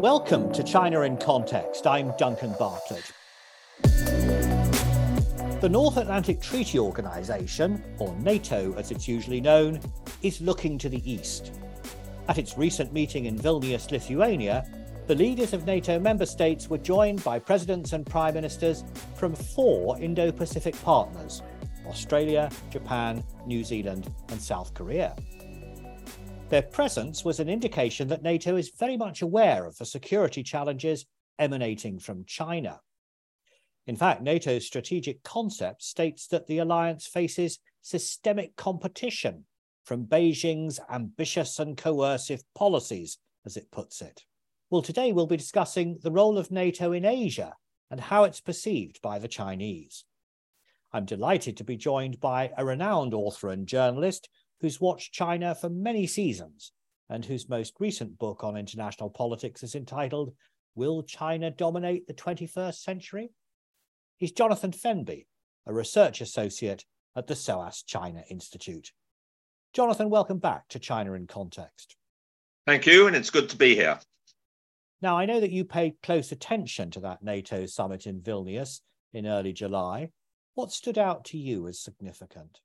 Welcome to China in Context. I'm Duncan Bartlett. The North Atlantic Treaty Organization, or NATO as it's usually known, is looking to the east. At its recent meeting in Vilnius, Lithuania, the leaders of NATO member states were joined by presidents and prime ministers from four Indo Pacific partners Australia, Japan, New Zealand, and South Korea. Their presence was an indication that NATO is very much aware of the security challenges emanating from China. In fact, NATO's strategic concept states that the alliance faces systemic competition from Beijing's ambitious and coercive policies, as it puts it. Well, today we'll be discussing the role of NATO in Asia and how it's perceived by the Chinese. I'm delighted to be joined by a renowned author and journalist who's watched China for many seasons and whose most recent book on international politics is entitled Will China Dominate the 21st Century? He's Jonathan Fenby, a research associate at the SOAS China Institute. Jonathan, welcome back to China in Context. Thank you, and it's good to be here. Now, I know that you paid close attention to that NATO summit in Vilnius in early July. What stood out to you as significant?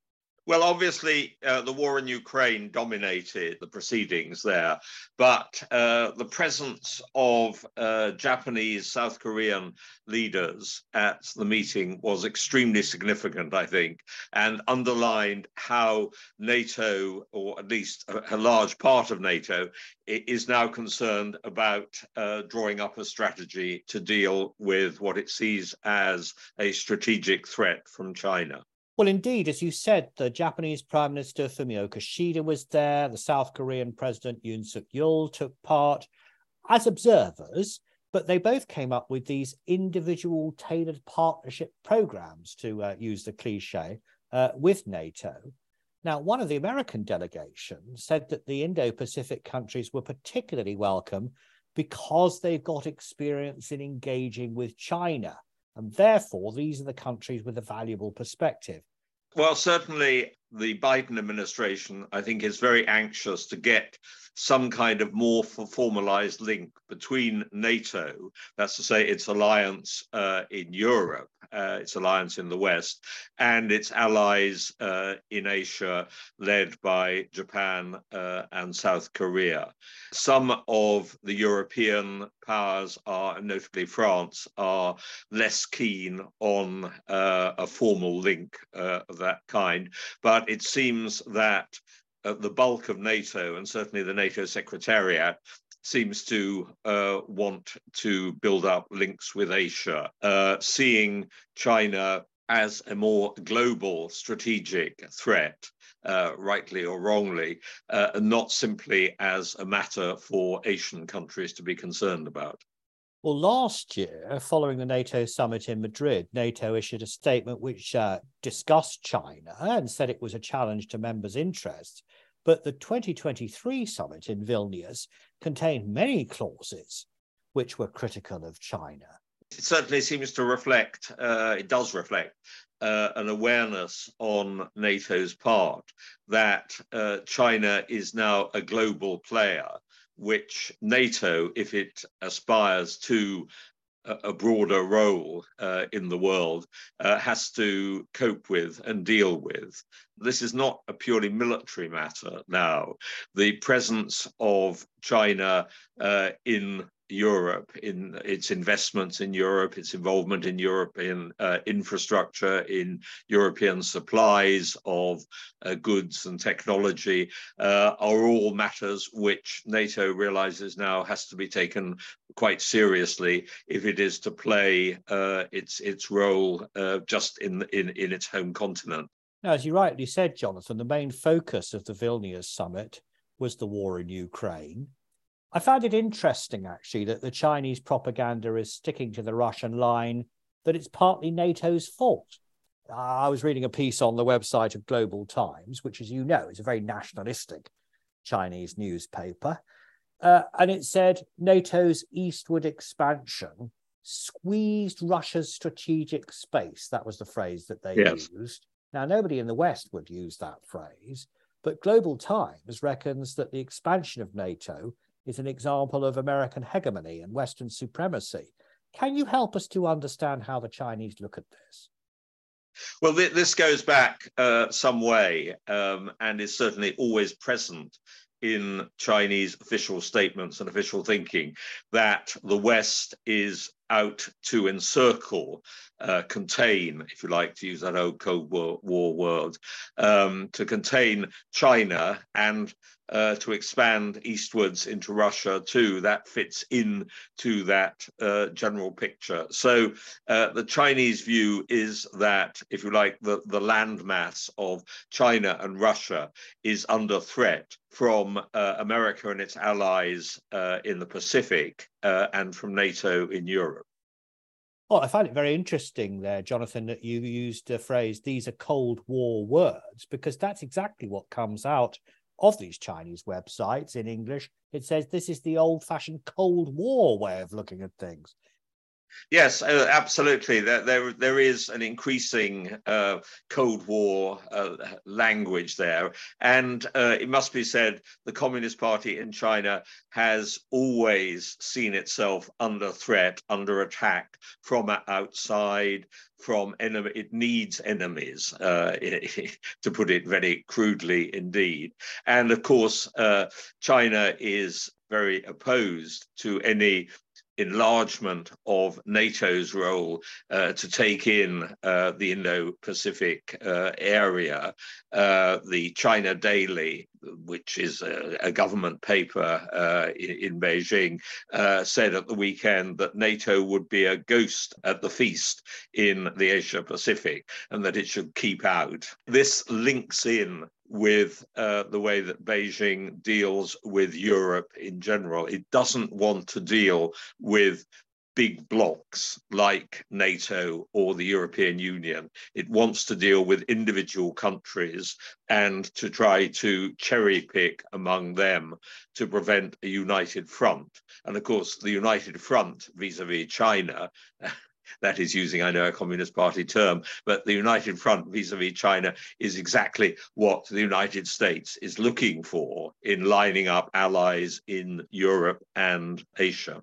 Well, obviously, uh, the war in Ukraine dominated the proceedings there, but uh, the presence of uh, Japanese, South Korean leaders at the meeting was extremely significant, I think, and underlined how NATO, or at least a, a large part of NATO, is now concerned about uh, drawing up a strategy to deal with what it sees as a strategic threat from China. Well, indeed, as you said, the Japanese Prime Minister Fumio Kishida was there. The South Korean President Yoon Suk Yeol took part as observers, but they both came up with these individual tailored partnership programs, to uh, use the cliche, uh, with NATO. Now, one of the American delegations said that the Indo Pacific countries were particularly welcome because they've got experience in engaging with China. And therefore, these are the countries with a valuable perspective. Well, certainly the Biden administration, I think, is very anxious to get some kind of more formalized link between NATO, that's to say, its alliance uh, in Europe, uh, its alliance in the West, and its allies uh, in Asia, led by Japan uh, and South Korea. Some of the European powers are, notably France, are less keen on uh, a formal link uh, of that kind, but it seems that uh, the bulk of NATO and certainly the NATO Secretariat seems to uh, want to build up links with Asia, uh, seeing China as a more global strategic threat, uh, rightly or wrongly, uh, not simply as a matter for Asian countries to be concerned about. Well, last year, following the NATO summit in Madrid, NATO issued a statement which uh, discussed China and said it was a challenge to members' interests. But the 2023 summit in Vilnius contained many clauses which were critical of China. It certainly seems to reflect, uh, it does reflect uh, an awareness on NATO's part that uh, China is now a global player which NATO, if it aspires to a, broader role uh, in the world, uh, has to cope with and deal with. This is not a purely military matter now. The presence of China uh, in Europe, in its investments in Europe, its involvement in European uh, infrastructure, in European supplies of uh, goods and technology, uh, are all matters which NATO realizes now has to be taken quite seriously if it is to play uh, its its role uh, just in, in in its home continent. Now, as you rightly said, Jonathan, the main focus of the Vilnius summit was the war in Ukraine. I found it interesting, actually, that the Chinese propaganda is sticking to the Russian line that it's partly NATO's fault. I was reading a piece on the website of Global Times, which, as you know, is a very nationalistic Chinese newspaper. Uh, and it said NATO's eastward expansion squeezed Russia's strategic space. That was the phrase that they yes. used. Now, nobody in the West would use that phrase, but Global Times reckons that the expansion of NATO is an example of American hegemony and Western supremacy. Can you help us to understand how the Chinese look at this? Well, th this goes back uh, some way um, and is certainly always present in Chinese official statements and official thinking that the West is out to encircle, uh, contain, if you like to use that old Cold War, War word, um, to contain China and uh, to expand eastwards into Russia too. That fits in to that uh, general picture. So uh, the Chinese view is that, if you like, the, the landmass of China and Russia is under threat from uh, America and its allies uh, in the Pacific uh, and from NATO in Europe. Well, I find it very interesting there, Jonathan, that you used the phrase, these are Cold War words, because that's exactly what comes out of these Chinese websites in English. It says this is the old fashioned Cold War way of looking at things. Yes, uh, absolutely. There, there, there is an increasing uh, Cold War uh, language there. And uh, it must be said, the Communist Party in China has always seen itself under threat, under attack from outside, from enemy. It needs enemies, uh, to put it very crudely indeed. And of course, uh, China is very opposed to any enlargement of NATO's role uh, to take in uh, the Indo Pacific uh, area. Uh, the China Daily, which is a, a government paper uh, in, in, Beijing, uh, said at the weekend that NATO would be a ghost at the feast in the Asia Pacific and that it should keep out. This links in with uh, the way that Beijing deals with Europe in general. It doesn't want to deal with big blocs like NATO or the European Union. It wants to deal with individual countries and to try to cherry pick among them to prevent a united front. And of course, the united front vis a vis China that is using, I know, a Communist Party term, but the United Front vis a vis China is exactly what the United States is looking for in lining up allies in Europe and Asia.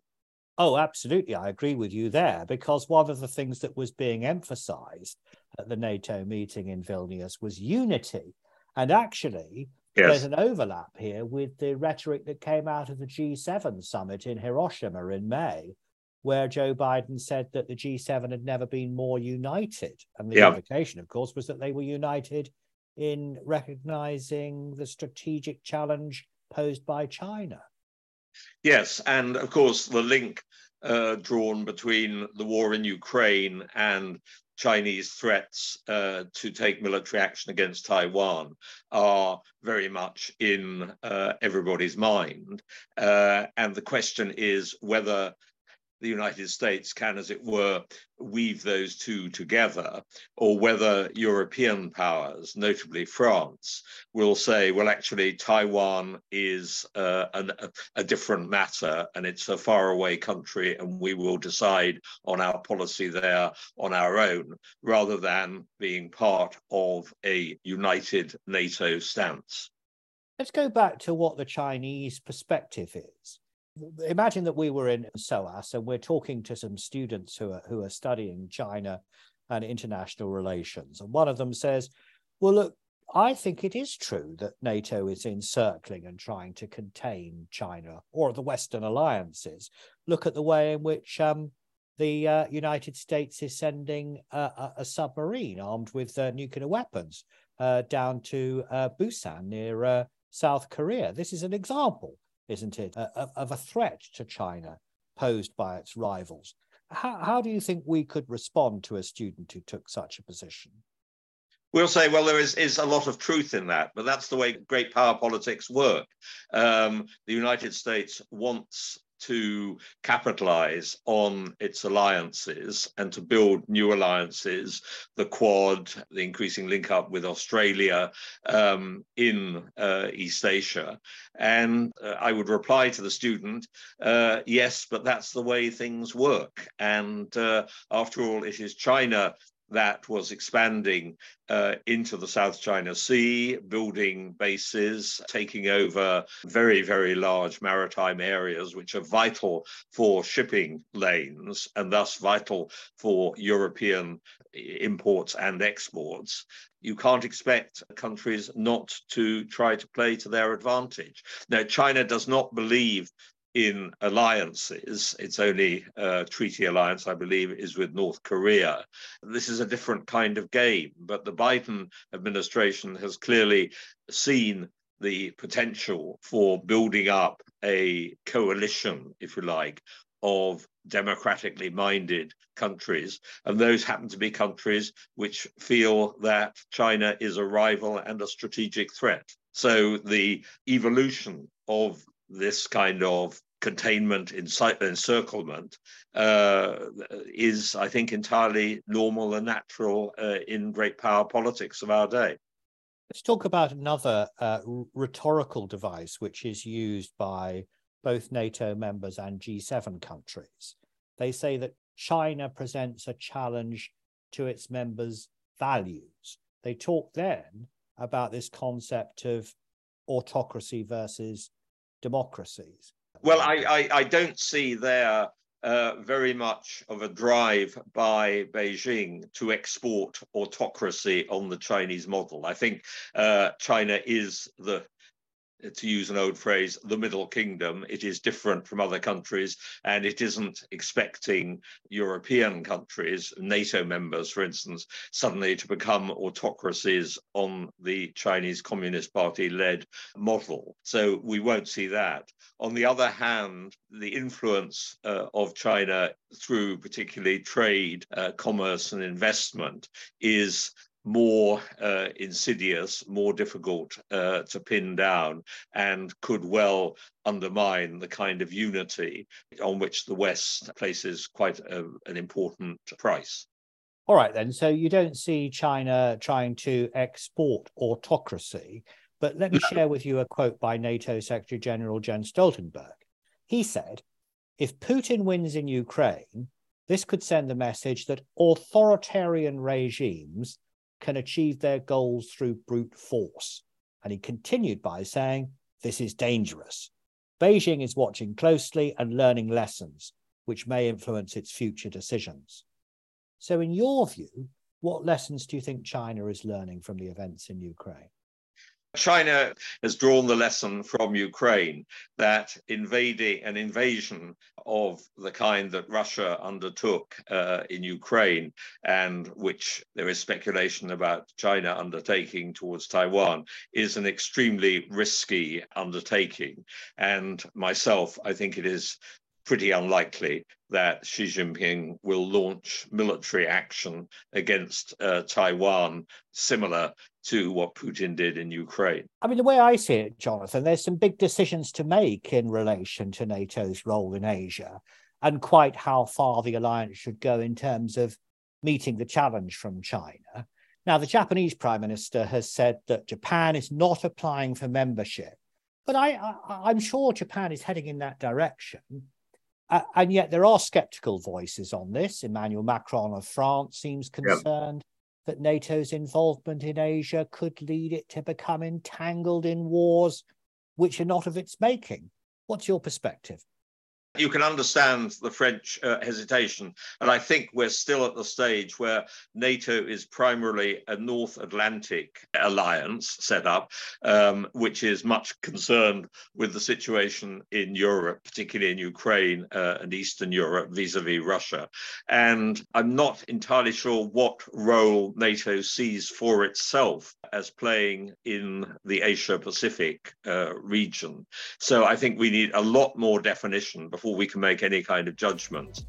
Oh, absolutely. I agree with you there because one of the things that was being emphasized at the NATO meeting in Vilnius was unity. And actually, yes. there's an overlap here with the rhetoric that came out of the G7 summit in Hiroshima in May, where Joe Biden said that the G7 had never been more united. And the yep. implication, of course, was that they were united in recognizing the strategic challenge posed by China. Yes, and of course, the link uh, drawn between the war in Ukraine and Chinese threats uh, to take military action against Taiwan are very much in uh, everybody's mind. Uh, and the question is whether the United States can, as it were, weave those two together, or whether European powers, notably France, will say, well, actually, Taiwan is uh, an, a, a, different matter and it's a faraway country, and we will decide on our policy there on our own, rather than being part of a united NATO stance. Let's go back to what the Chinese perspective is imagine that we were in SOAS and we're talking to some students who are who are studying China and international relations, and one of them says, "Well, look, I think it is true that NATO is encircling and trying to contain China or the Western alliances. Look at the way in which um, the uh, United States is sending a, a submarine armed with uh, nuclear weapons uh, down to uh, Busan near uh, South Korea. This is an example isn't it, of, of a threat to China posed by its rivals. How, how do you think we could respond to a student who took such a position? We'll say, well, there is, is a lot of truth in that, but that's the way great power politics work. Um, the United States wants to capitalize on its alliances and to build new alliances, the Quad, the increasing link up with Australia um, in uh, East Asia. And uh, I would reply to the student, uh, yes, but that's the way things work. And uh, after all, it is China that was expanding uh, into the South China Sea, building bases, taking over very, very large maritime areas, which are vital for shipping lanes and thus vital for European imports and exports. You can't expect countries not to try to play to their advantage. Now, China does not believe in alliances. Its only uh, treaty alliance, I believe, is with North Korea. This is a different kind of game, but the Biden administration has clearly seen the potential for building up a coalition, if you like, of democratically minded countries. And those happen to be countries which feel that China is a rival and a strategic threat. So the evolution of this kind of containment, encirclement uh, is, I think, entirely normal and natural uh, in great power politics of our day. Let's talk about another uh, rhetorical device which is used by both NATO members and G7 countries. They say that China presents a challenge to its members' values. They talk then about this concept of autocracy versus democracies. Well, I, I, I don't see there uh, very much of a drive by Beijing to export autocracy on the Chinese model. I think uh, China is the to use an old phrase, the middle kingdom. It is different from other countries, and it isn't expecting European countries, NATO members, for instance, suddenly to become autocracies on the Chinese Communist Party led model. So we won't see that. On the other hand, the influence uh, of China through particularly trade, uh, commerce, and investment is more uh, insidious, more difficult uh, to pin down, and could well undermine the kind of unity on which the West places quite a, an important price. All right, then. So you don't see China trying to export autocracy. But let me share with you a quote by NATO Secretary General Jens Stoltenberg. He said, if Putin wins in Ukraine, this could send the message that authoritarian regimes can achieve their goals through brute force. And he continued by saying, This is dangerous. Beijing is watching closely and learning lessons, which may influence its future decisions. So, in your view, what lessons do you think China is learning from the events in Ukraine? China has drawn the lesson from Ukraine that invading an invasion of the kind that Russia undertook uh, in Ukraine and which there is speculation about China undertaking towards Taiwan is an extremely risky undertaking. And myself, I think it is pretty unlikely that Xi Jinping will launch military action against uh, Taiwan, similar to what Putin did in Ukraine. I mean, the way I see it, Jonathan, there's some big decisions to make in relation to NATO's role in Asia and quite how far the alliance should go in terms of meeting the challenge from China. Now, the Japanese prime minister has said that Japan is not applying for membership, but I, I, am sure Japan is heading in that direction. Uh, and yet there are skeptical voices on this. Emmanuel Macron of France seems concerned that NATO's involvement in Asia could lead it to become entangled in wars which are not of its making. What's your perspective? You can understand the French uh, hesitation. And I think we're still at the stage where NATO is primarily a North Atlantic alliance set up, um, which is much concerned with the situation in Europe, particularly in Ukraine uh, and Eastern Europe vis a vis Russia. And I'm not entirely sure what role NATO sees for itself as playing in the Asia Pacific uh, region. So I think we need a lot more definition before we can make any kind of judgment.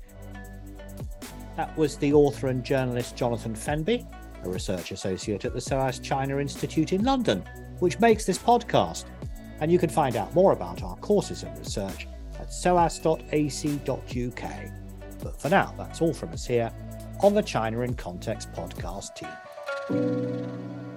That was the author and journalist Jonathan Fenby, a research associate at the SOAS China Institute in London, which makes this podcast. And you can find out more about our courses and research at soas.ac.uk. But for now, that's all from us here on the China in Context podcast team.